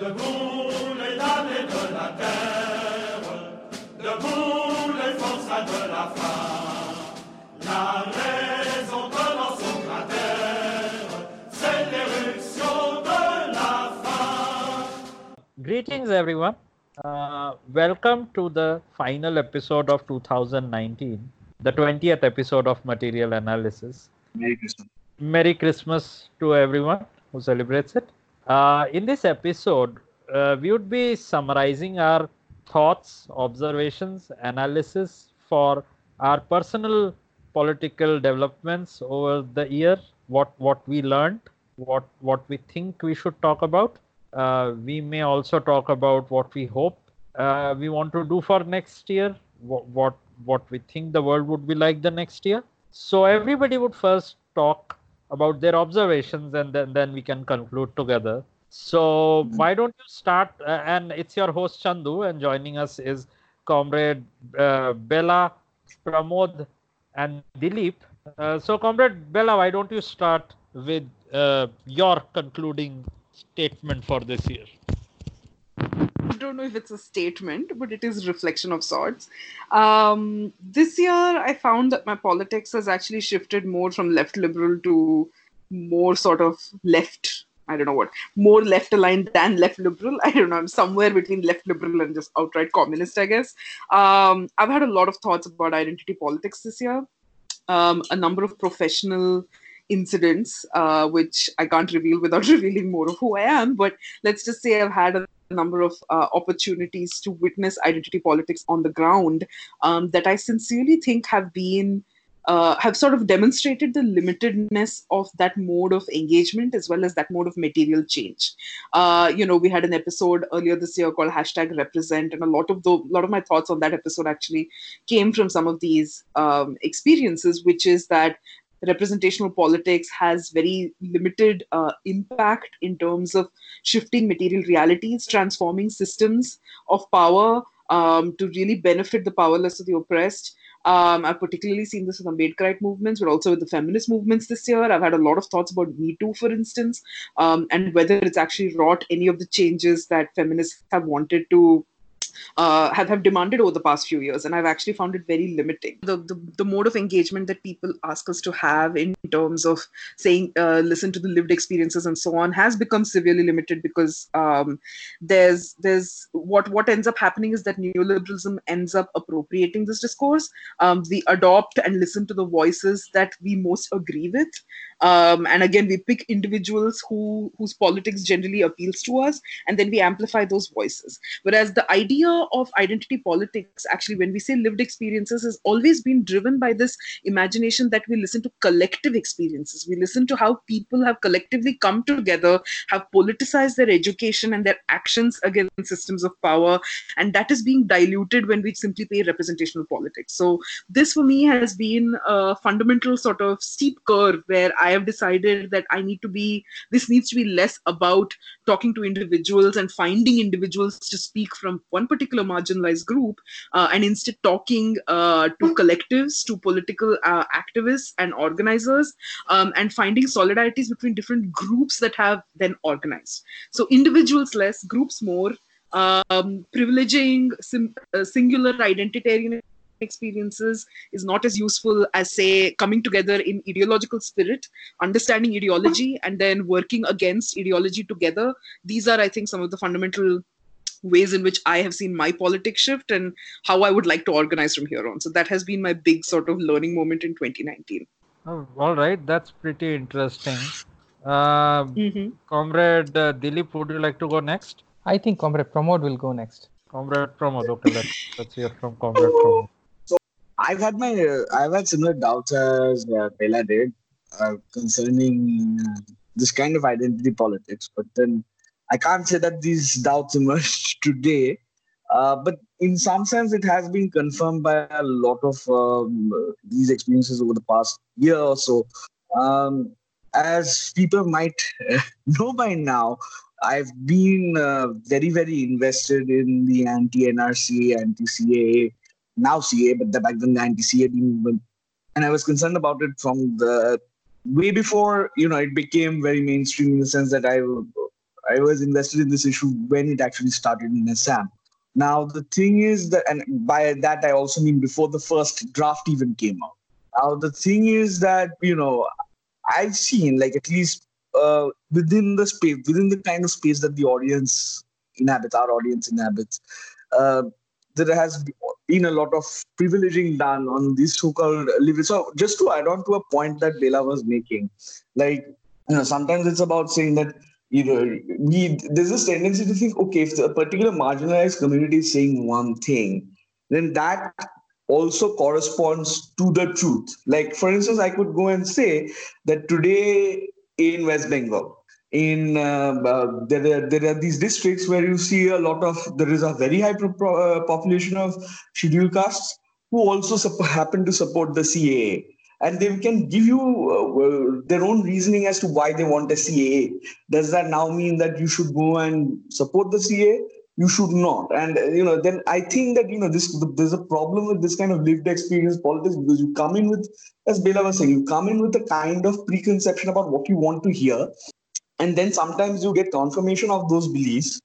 Debout les dames de la terre, debout les forçats de la femme. La raison commence son cratère, c'est l'éruption de la femme. Greetings, everyone. Uh, welcome to the final episode of 2019, the 20th episode of Material Analysis. Merry Christmas. Merry Christmas to everyone who celebrates it. Uh, in this episode, uh, we would be summarizing our thoughts, observations, analysis for our personal political developments over the year, what what we learned, what what we think we should talk about. Uh, we may also talk about what we hope uh, we want to do for next year, what, what what we think the world would be like the next year. So everybody would first talk about their observations and then, then we can conclude together. So why don't you start? Uh, and it's your host Chandu, and joining us is Comrade uh, Bella, Pramod, and Dilip. Uh, so, Comrade Bella, why don't you start with uh, your concluding statement for this year? Don't know if it's a statement, but it is reflection of sorts. Um, this year, I found that my politics has actually shifted more from left liberal to more sort of left. I don't know what more left aligned than left liberal. I don't know. I'm somewhere between left liberal and just outright communist, I guess. Um, I've had a lot of thoughts about identity politics this year. Um, a number of professional incidents, uh, which I can't reveal without revealing more of who I am. But let's just say I've had a number of uh, opportunities to witness identity politics on the ground um, that I sincerely think have been. Uh, have sort of demonstrated the limitedness of that mode of engagement as well as that mode of material change. Uh, you know, we had an episode earlier this year called hashtag represent, and a lot of the lot of my thoughts on that episode actually came from some of these um, experiences, which is that representational politics has very limited uh, impact in terms of shifting material realities, transforming systems of power um, to really benefit the powerless or the oppressed. Um, I've particularly seen this with the Ambedkarite movements, but also with the feminist movements this year. I've had a lot of thoughts about Me Too, for instance, um, and whether it's actually wrought any of the changes that feminists have wanted to uh, have, have demanded over the past few years, and I've actually found it very limiting. The, the, the mode of engagement that people ask us to have in terms of saying, uh, listen to the lived experiences and so on, has become severely limited because um, there's there's what what ends up happening is that neoliberalism ends up appropriating this discourse. Um, we adopt and listen to the voices that we most agree with, um, and again we pick individuals who whose politics generally appeals to us, and then we amplify those voices. Whereas the idea of identity politics, actually, when we say lived experiences, has always been driven by this imagination that we listen to collective experiences. We listen to how people have collectively come together, have politicized their education and their actions against systems of power, and that is being diluted when we simply pay representational politics. So, this for me has been a fundamental sort of steep curve where I have decided that I need to be, this needs to be less about talking to individuals and finding individuals to speak from one particular marginalized group uh, and instead talking uh, to collectives, to political uh, activists and organizers, um, and finding solidarities between different groups that have then organized. So individuals less, groups more, um, privileging sim- uh, singular identitarian experiences is not as useful as say coming together in ideological spirit understanding ideology and then working against ideology together these are i think some of the fundamental ways in which I have seen my politics shift and how I would like to organize from here on. So that has been my big sort of learning moment in 2019. Oh, all right, that's pretty interesting. Uh, Mhm. Comrade uh, Dilip, would you like to go next? I think Comrade Pramod will go next. Comrade Pramod, okay, let's, let's hear from Comrade Pramod. I've had my I've had similar doubts as uh, Bella did uh, concerning this kind of identity politics, but then I can't say that these doubts emerged today. Uh, but in some sense, it has been confirmed by a lot of um, these experiences over the past year or so. Um, as people might know by now, I've been uh, very, very invested in the anti-NRCA, anti-CAA, now CA, but back then the anti-CA movement, and I was concerned about it from the way before you know it became very mainstream in the sense that I I was invested in this issue when it actually started in Assam. Now the thing is that, and by that I also mean before the first draft even came out. Now the thing is that you know I've seen like at least uh, within the space, within the kind of space that the audience inhabits, our audience inhabits, uh, there has been a lot of privileging done on these so-called living. So just to add on to a point that Bela was making, like you know, sometimes it's about saying that you know we there's this tendency to think, okay, if a particular marginalized community is saying one thing, then that also corresponds to the truth. Like for instance, I could go and say that today in West Bengal, in uh, uh, there are there are these districts where you see a lot of there is a very high pro- uh, population of scheduled castes who also sup- happen to support the CAA and they can give you uh, their own reasoning as to why they want a CAA. Does that now mean that you should go and support the CAA? You should not. And uh, you know, then I think that you know this there's a problem with this kind of lived experience politics because you come in with, as Bela was saying, you come in with a kind of preconception about what you want to hear, and then sometimes you get confirmation of those beliefs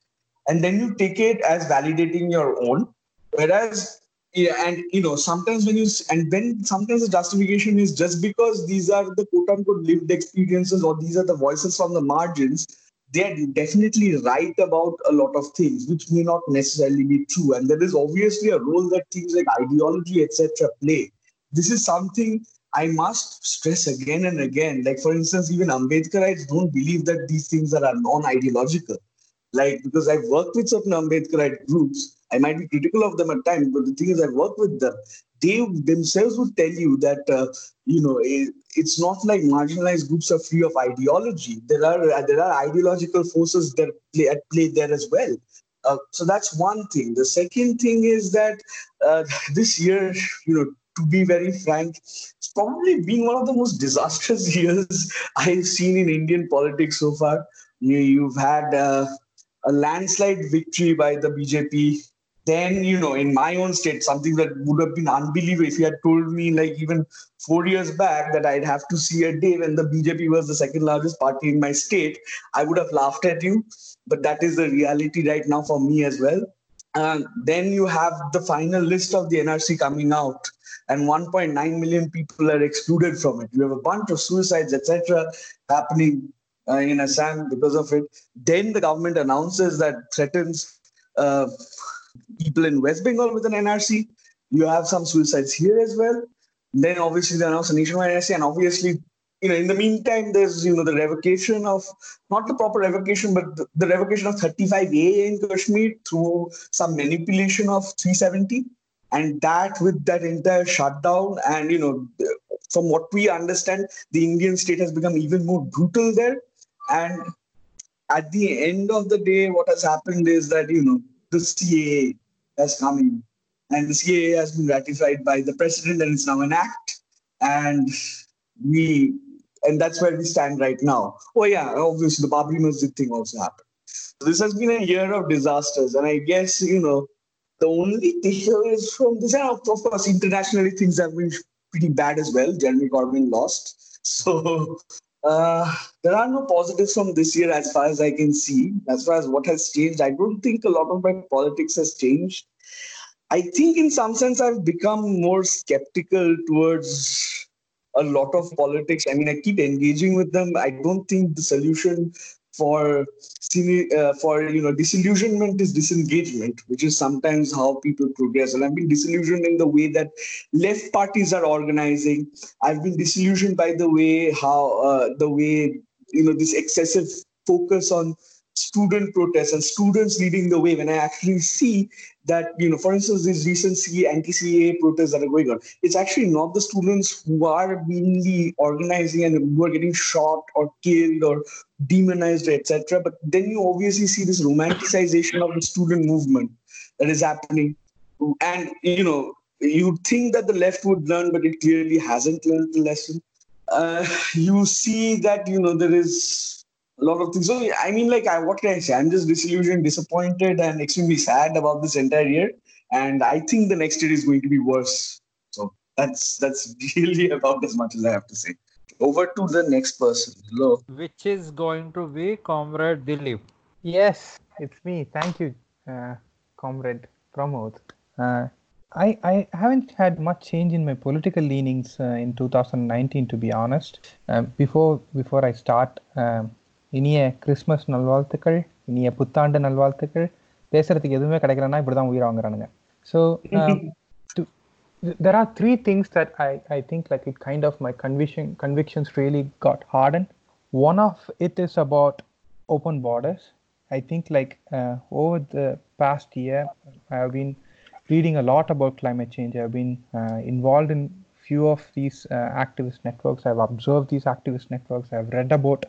and then you take it as validating your own. Whereas yeah, and you know sometimes when you and then sometimes the justification is just because these are the quote unquote lived experiences or these are the voices from the margins they're definitely right about a lot of things which may not necessarily be true. And there is obviously a role that things like ideology etc play. This is something I must stress again and again. Like, for instance, even Ambedkarites don't believe that these things are non ideological. Like, because I've worked with certain Ambedkarite groups, I might be critical of them at times, but the thing is, I've worked with them. They themselves would tell you that, uh, you know, it, it's not like marginalized groups are free of ideology. There are there are ideological forces that play at play there as well. Uh, so that's one thing. The second thing is that uh, this year, you know, to be very frank, it's probably been one of the most disastrous years I've seen in Indian politics so far. You, have had uh, a landslide victory by the BJP. Then, you know, in my own state, something that would have been unbelievable if you had told me, like, even four years back, that I'd have to see a day when the BJP was the second largest party in my state, I would have laughed at you. But that is the reality right now for me as well. And then you have the final list of the NRC coming out and 1.9 million people are excluded from it. You have a bunch of suicides, etc., happening uh, in Assam because of it. Then the government announces that threatens uh, people in West Bengal with an NRC. You have some suicides here as well. Then obviously they announce a nationwide NRC, and obviously, you know, in the meantime, there's you know the revocation of not the proper revocation, but the, the revocation of 35A in Kashmir through some manipulation of 370 and that with that entire shutdown and you know from what we understand the indian state has become even more brutal there. And at the end of the day what has happened is that you know the caa has come in. And the caa has been ratified by the president and it's now an act. And we and that's where we stand right now. Oh yeah obviously the babri masjid thing also happened. This has been a year of disasters. And i guess you know the only issue is from this, and of course, internationally things have been pretty bad as well. Jeremy Corbyn lost. So uh, there are no positives from this year as far as I can see. As far as what has changed, I don't think a lot of my politics has changed. I think in some sense I've become more skeptical towards a lot of politics. I mean, I keep engaging with them. I don't think the solution for uh, for you know disillusionment is disengagement which is sometimes how people progress. And i've been disillusioned in the way that left parties are organizing. I've been disillusioned by the way how uh, the way you know this excessive focus on student protests and students leading the way. When I actually see that, you know, for instance, these recent CA, anti-CAA protests that are going on, it's actually not the students who are mainly organizing and who are getting shot or killed or demonized, etc. But then you obviously see this romanticization of the student movement that is happening. And, you know, you think that the left would learn, but it clearly hasn't learned the lesson. Uh, you see that, you know, there is a lot of things. So I mean, like, I, what can I say? I'm just disillusioned, disappointed, and extremely sad about this entire year. And I think the next year is going to be worse. So that's that's really about as much as I have to say. Over to the next person. Hello. Which is going to be Comrade Dilip. Yes, it's me. Thank you, uh, comrade Pramod. Uh, I, I haven't had much change in my political leanings uh, in 2019, to be honest. Um, before before I start, um, இனிய Christmas நல்வாழ்த்துக்கள் இனிய புத்தாண்டு நல்வாழ்த்துக்கள் பேசுறதுக்கு எதுவுமே கிடைக்கலன்னா இப்படி தான் உயிர் வாங்குறானுங்க so there are three things that I, I think like it kind of my conviction convictions really got hardened. One of it is about open borders. I think like uh, over the past year, I have been reading a lot about climate change. I've been uh, involved in few of these uh, activist networks. I've observed these activist networks. I've read about uh,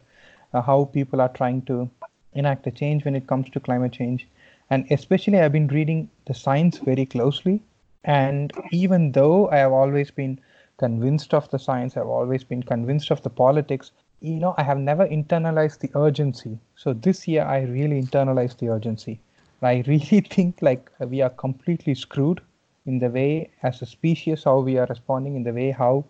uh, how people are trying to enact a change when it comes to climate change. And especially, I've been reading the science very closely. And even though I have always been convinced of the science, I've always been convinced of the politics, you know, I have never internalized the urgency. So this year, I really internalized the urgency. I really think like we are completely screwed in the way, as a species, how we are responding, in the way how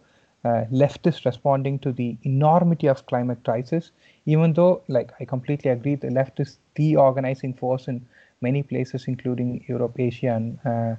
uh, left is responding to the enormity of climate crisis. Even though, like, I completely agree, the left is the organizing force in many places, including Europe, Asia, and uh,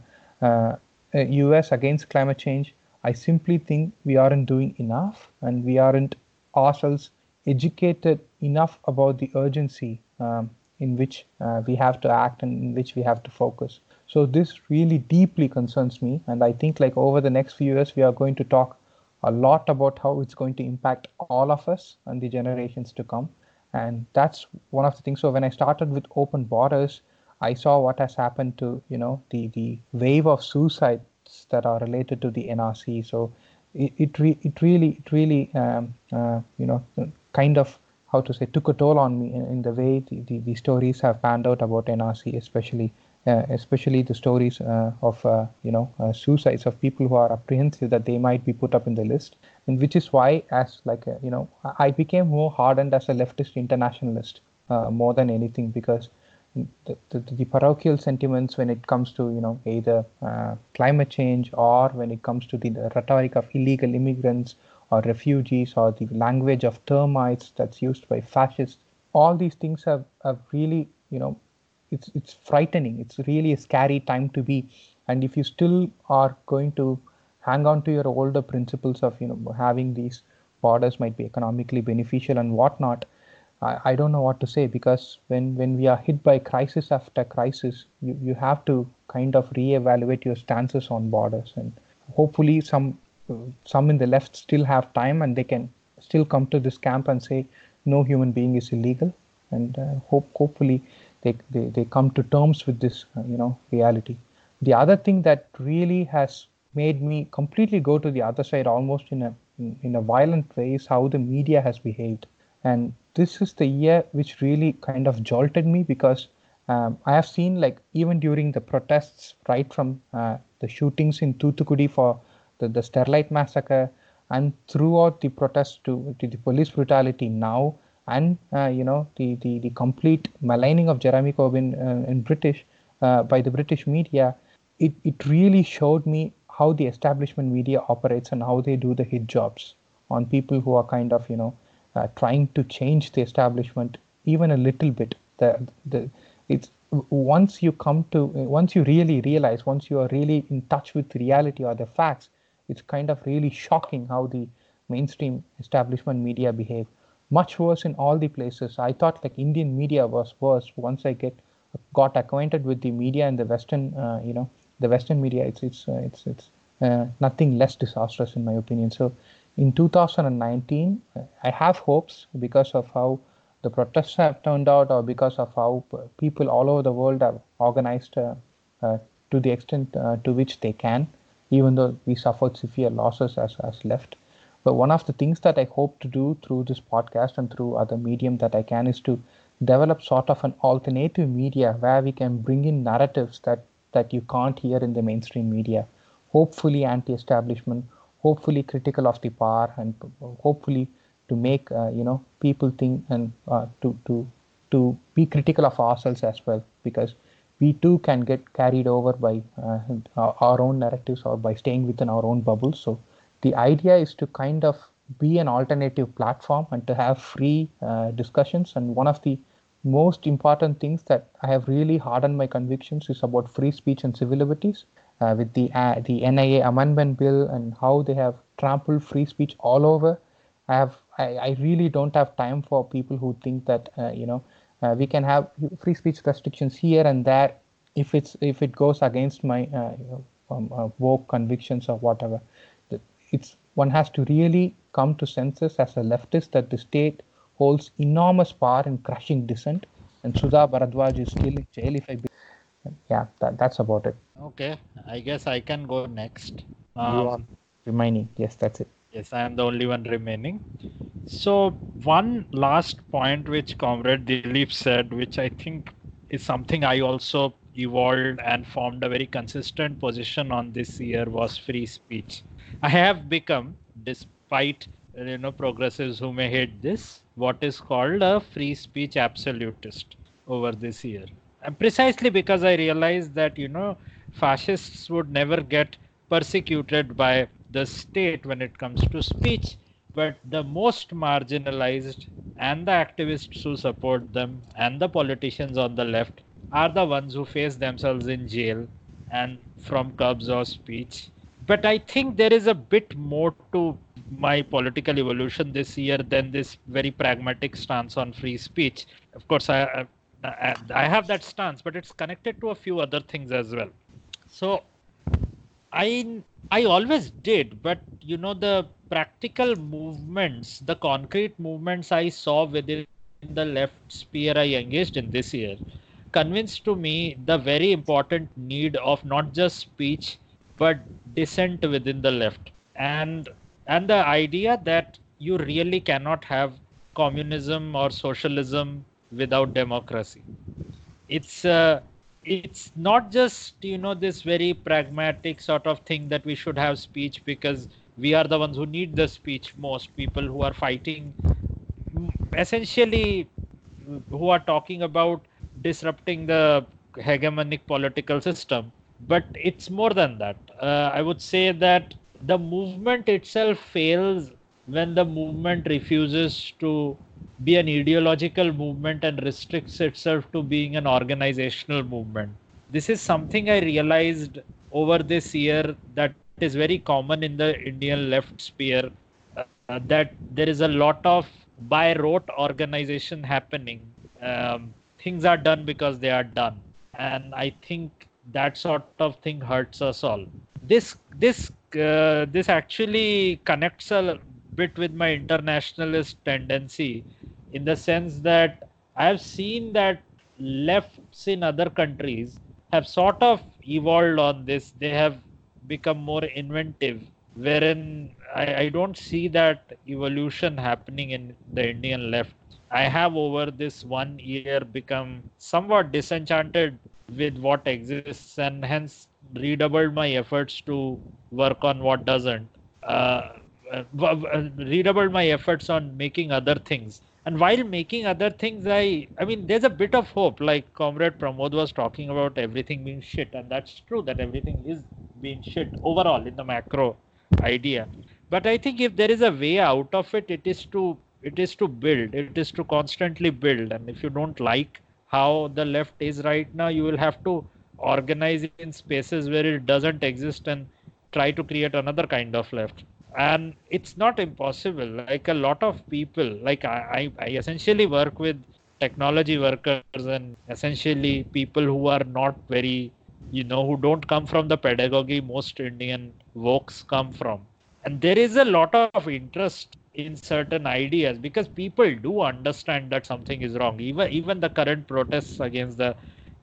uh, US against climate change. I simply think we aren't doing enough, and we aren't ourselves educated enough about the urgency um, in which uh, we have to act and in which we have to focus. So this really deeply concerns me, and I think like over the next few years we are going to talk a lot about how it's going to impact all of us and the generations to come. And that's one of the things. So when I started with open borders, I saw what has happened to you know the the wave of suicides that are related to the NRC. So it it, re- it really it really um, uh, you know kind of how to say took a toll on me in, in the way the, the, the, stories have panned out about NRC, especially especially the stories uh, of uh, you know suicides of people who are apprehensive that they might be put up in the list, and which is why, as like you know, I became more hardened as a leftist internationalist more than anything because. The, the, the, parochial sentiments when it comes to you know either uh, climate change or when it comes to the, the, rhetoric of illegal immigrants or refugees or the language of termites that's used by fascists all these things have, have really you know it's it's frightening it's really a scary time to be and if you still are going to hang on to your older principles of you know having these borders might be economically beneficial and whatnot I, I don't know what to say because when, when we are hit by crisis after crisis, you, you have to kind of reevaluate your stances on borders. And hopefully, some some in the left still have time and they can still come to this camp and say no human being is illegal. And uh, hope hopefully they, they, they come to terms with this uh, you know reality. The other thing that really has made me completely go to the other side almost in a in, a violent way is how the media has behaved. And this is the year which really kind of jolted me because um, I have seen like even during the protests, right from uh, the shootings in Thoothukudi for the, the Sterlite massacre, and throughout the protests to, to the police brutality now, and uh, you know the, the the complete maligning of Jeremy Corbyn uh, in British uh, by the British media, it it really showed me how the establishment media operates and how they do the hit jobs on people who are kind of you know uh, trying to change the establishment even a little bit. The, the, it's once you come to once you really realize once you are really in touch with reality or the facts, it's kind of really shocking how the mainstream establishment media behave. Much worse in all the places. I thought like Indian media was worse. Once I get got acquainted with the media and the Western, uh, you know, the Western media, it's it's uh, it's it's uh, nothing less disastrous in my opinion. So in 2019, I have hopes because of how the protests have turned out or because of how people all over the world have organized uh, uh, to the extent uh, to which they can, even though we suffered severe losses as, as left. But one of the things that I hope to do through this podcast and through other medium that I can is to develop sort of an alternative media where we can bring in narratives that, that you can't hear in the mainstream media, hopefully anti-establishment, hopefully critical of the power and hopefully to make uh, you know people think and uh, to to to be critical of ourselves as well because we too can get carried over by uh, our own narratives or by staying within our own bubbles so the idea is to kind of be an alternative platform and to have free uh, discussions and one of the most important things that I have really hardened my convictions is about free speech and civil liberties. Uh, with the uh, the NIA amendment bill and how they have trampled free speech all over, I have I, I really don't have time for people who think that uh, you know uh, we can have free speech restrictions here and there if it's if it goes against my uh, you know, um, woke convictions or whatever. It's one has to really come to senses as a leftist that the state holds enormous power in crushing dissent, and Sudha Bharadwaj is still in jail. If I, be- yeah, that, that's about it. Okay, I guess I can go next. you are Um, remaining. Yes, that's it. Yes, I am the only one remaining. So, one last point which Comrade Dilip said, which I think is something I also evolved and formed a very consistent position on this year was free speech. I have become, despite you know progressives who may hate this, what is called a free speech absolutist over this year. And precisely because I realized that you know fascists would never get persecuted by the state when it comes to speech, but the most marginalized and the activists who support them and the politicians on the left are the ones who face themselves in jail and from curbs of speech. But I think there is a bit more to my political evolution this year than this very pragmatic stance on free speech. Of course, I, I, I have that stance, but it's connected to a few other things as well. So I I always did, but you know the practical movements, the concrete movements I saw within the left sphere I engaged in this year convinced to me the very important need of not just speech but dissent within the left. And and the idea that you really cannot have communism or socialism without democracy. It's uh, it's not just you know this very pragmatic sort of thing that we should have speech because we are the ones who need the speech most people who are fighting. Essentially who are talking about disrupting the hegemonic political system but it's more than that uh, i would say that the movement itself fails when the movement refuses to be an ideological movement and restricts itself to being an organizational movement. This is something I realized over this year that is very common in the Indian left sphere uh, that there is a lot of by rote organization happening. Um, things are done because they are done. And I think that sort of thing hurts us all. This this uh, this actually connects a bit with my internationalist tendency in the sense that I have seen that lefts in other countries have sort of evolved on this. They have become more inventive, wherein I, I don't see that evolution happening in the Indian left. I have over this one year become somewhat disenchanted with what exists and hence redoubled my efforts to work on what doesn't. Uh, uh, redoubled my efforts on making other things. And while making other things i i mean there's a bit of hope. Like comrade pramod was talking about everything being shit and that's true that everything is being shit overall in the macro idea. But i think if there is a way out of it it is to it is to build. It is to constantly build. And if you don't like how the left is right now you will have to organize in spaces where it doesn't exist and try to create another kind of left. And it's not impossible. Like a lot of people like I, I, essentially work with technology workers and essentially people who are not very you know who don't come from the pedagogy most indian wokes come from. And there is a lot of interest in certain ideas because people do understand that something is wrong even even the current protests against the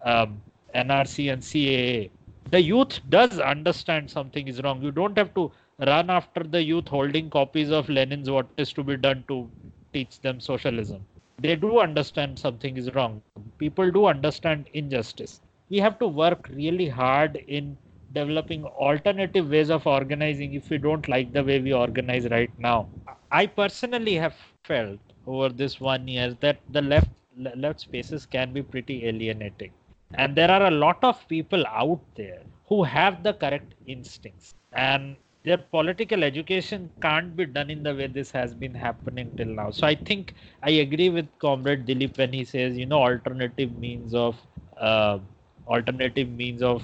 um, nrc and caa the youth does understand something is wrong you don't have to run after the youth holding copies of Lenin's What is to be done to teach them socialism. They do understand something is wrong. People do understand injustice. We have to work really hard in developing alternative ways of organizing if we don't like the way we organize right now. I personally have felt over this one year that the left left spaces can be pretty alienating. And there are a lot of people out there who have the correct instincts. And their political education can't be done in the way this has been happening till now so i think i agree with comrade dilip when he says you know alternative means of uh, alternative means of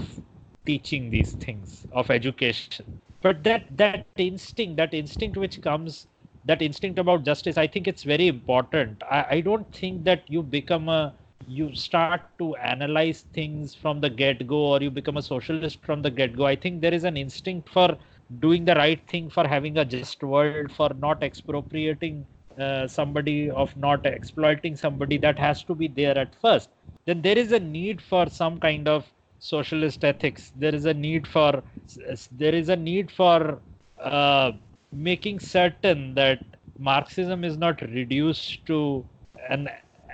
teaching these things of education but that that instinct that instinct which comes that instinct about justice i think it's very important. I, I don't think that you become a you start to analyze things from the get go or you become a socialist from the get go i think there is an instinct for doing the right thing for having a just world for not expropriating uh, somebody of not exploiting somebody that has to be there at first. Then there is a need for some kind of socialist ethics. There is a need for there is a need for uh, making certain that marxism is not reduced to an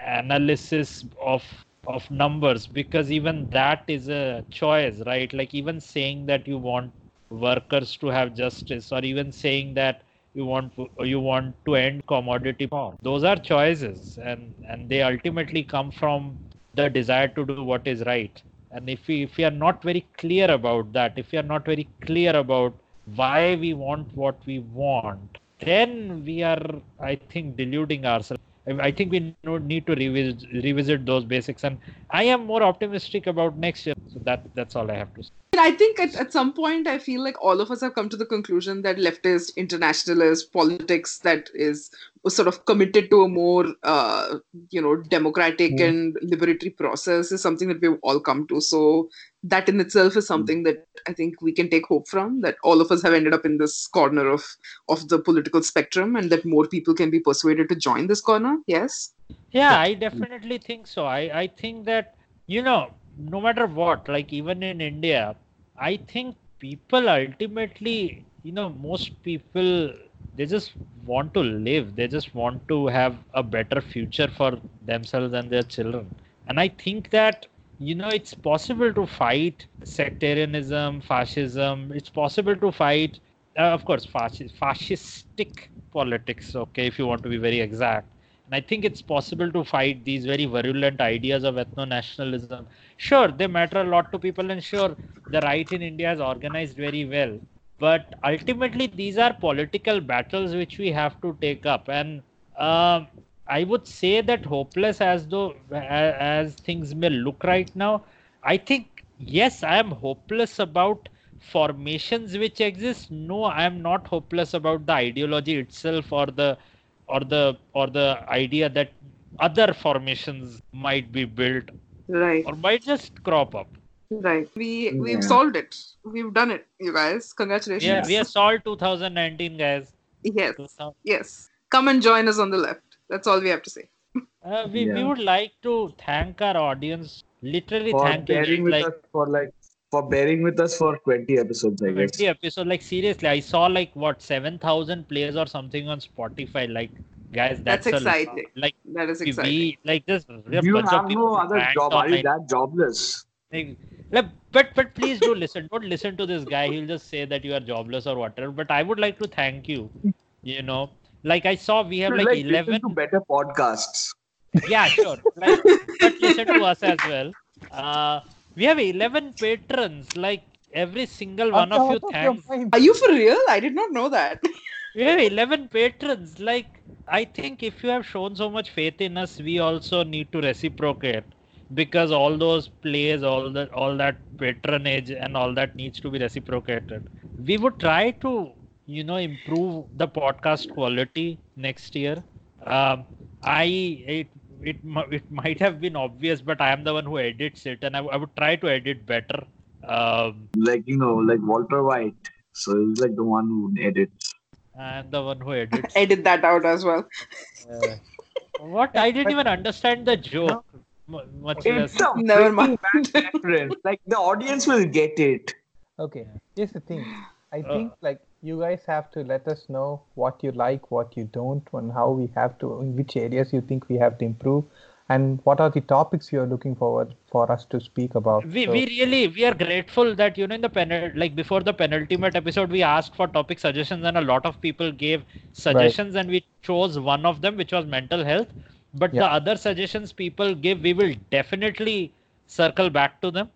analysis of of numbers because even that is a choice right? Like even saying that you want workers to have justice or even saying that you want you want to end commodity form those are choices and and they ultimately come from the desire to do what is right. And if we if we are not very clear about that if we are not very clear about why we want what we want then we are i think deluding ourselves. I think we need to revisit, revisit those basics, and I am more optimistic about next year. So that that's all I have to say. I think at, at some point, I feel like all of us have come to the conclusion that leftist, internationalist politics that is sort of committed to a more, uh, you know, democratic mm. and liberatory process is something that we've all come to. So that in itself is something that I think we can take hope from. That all of us have ended up in this corner of of the political spectrum, and that more people can be persuaded to join this corner. Yes. Yeah, I definitely think so. I I think that you know, no matter what, like even in India I think people ultimately, you know, most people they just want to live. They just want to have a better future for themselves and their children. And I think that you know it's possible to fight sectarianism, fascism. It's possible to fight, uh, of course, fascist, fascistic politics. Okay, if you want to be very exact and I think it's possible to fight these very virulent ideas of ethno nationalism. Sure, they matter a lot to people, and sure, the right in India is organized very well. But ultimately, these are political battles which we have to take up. And uh, I would say that hopeless as though as things may look right now, I think yes, I am hopeless about formations which exist. No, I am not hopeless about the ideology itself or the or the or the idea that other formations might be built right. or might just crop up. Right. We we've solved it. We've done it you guys. Congratulations. Yeah we have solved 2019 guys. Yes. Yes. Come and join us on the left. That's all we have to say. Uh, we, yeah. we would like to thank our audience. Literally for thank you like, for like for bearing with us for 20 episodes, I 20 guess. episodes. Like, seriously, I saw like what 7,000 players or something on Spotify. Like, guys, that's, that's exciting. A, like, that is exciting. We, like, just you have no other job. Are you that jobless? Like, like, but but please do listen. Don't listen to this guy. He'll just say that you are jobless or whatever. But I would like to thank you. You know, like I saw we have like, like 11 to better podcasts. Yeah, sure. Like, but listen to us as well. Uh, we have 11 patrons. Like every single one of you, thanks. Are you for real? I did not know that. we have 11 patrons. Like, I think if you have shown so much faith in us, we also need to reciprocate because all those plays, all that, all that patronage, and all that needs to be reciprocated. We would try to, you know, improve the podcast quality next year. Um, I it it it might have been obvious, but I am the one who edits it, and I, I would try to edit better. Um, like you know, like Walter White. So he's like the one who edits. I'm the one who edits. Edit that out as well. Uh, what? I didn't even understand the joke. Much it's less. Never mind. like the audience will get it. Okay. Here's the thing. I uh. think like you guys have to let us know what you like, what you don't, and how we have to, in which areas you think we have to improve, and what are the topics you're looking forward for us to speak about. We, so, we really we are grateful that you know in the penal like before the penultimate episode we asked for topic suggestions and a lot of people gave suggestions right. and we chose one of them which was mental health. But yeah. the other suggestions people give, we will definitely circle back to them,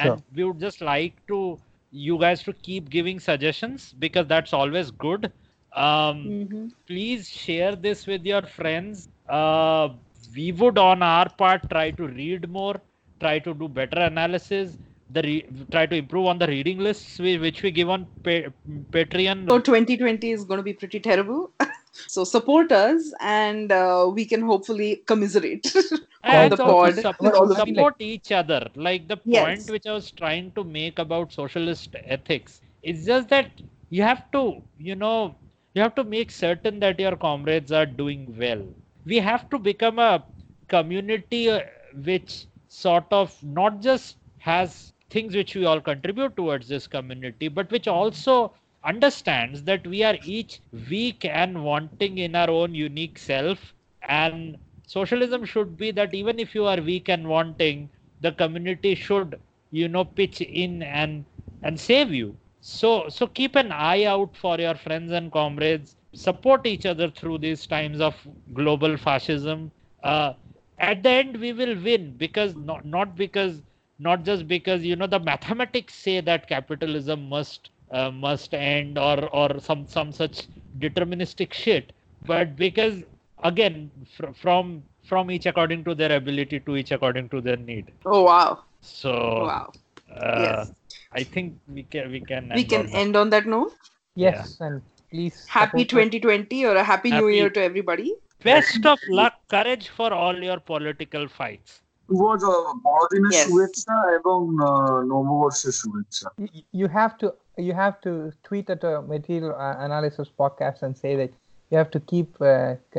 sure. and we would just like to you guys to keep giving suggestions because that's always good. Um, Mhm. please share this with your friends. Uh, we would, on our part, try to read more, try to do better analysis, the re- try to improve on the reading lists we, which we give on pa- Patreon. So 2020 is going to be pretty terrible. so support us, and uh, we can hopefully commiserate on and the also pod. sup- Well, I mean, support each other. Like the Yes. point which I was trying to make about socialist ethics. is just that you have to, you know, you have to make certain that your comrades are doing well. We have to become a community uh, which sort of not just has things which we all contribute towards this community, but which also understands that we are each weak and wanting in our own unique self. And socialism should be that even if you are weak and wanting the community should you know pitch in and and save you. So so keep an eye out for your friends and comrades. Support each other through these times of global fascism. Uh, at the end we will win because not not because not just because you know the mathematics say that capitalism must uh, must end or or some some such deterministic shit but because again fr- from from each according to their ability to each according to their need Oh wow! so Wow! uh, Yes. i think we can we can We end can on that. end on that note. Yes, and please. Happy 2020 or a happy, New Year to everybody. best of luck courage for all your political fights শুভ জ- বড়দিনের Yes. শুভেচ্ছা এবং আহ, নববর্ষের শুভেচ্ছা Y- You have to you have to tweet at a material uh, analysis podcast and say that you have to keep uh,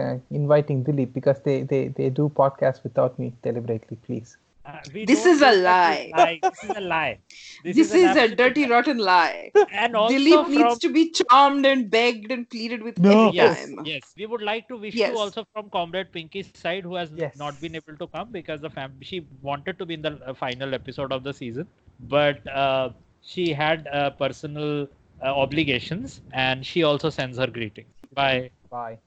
uh, inviting Dilip because they, they, they do podcasts without me deliberately, please. Uh, This is a do lie. This is a lie. This, an is, a dirty, lie. rotten lie. And also Dilip from needs to be charmed and begged and pleaded with No. every yes, time. yes. We would like to wish Yes. you also from Comrade Pinky's side, who has Yes. not been able to come because the fam- she wanted to be in the uh, final episode of the season, but uh, she had uh, personal uh, obligations, and she also sends her greetings. Bye. Bye.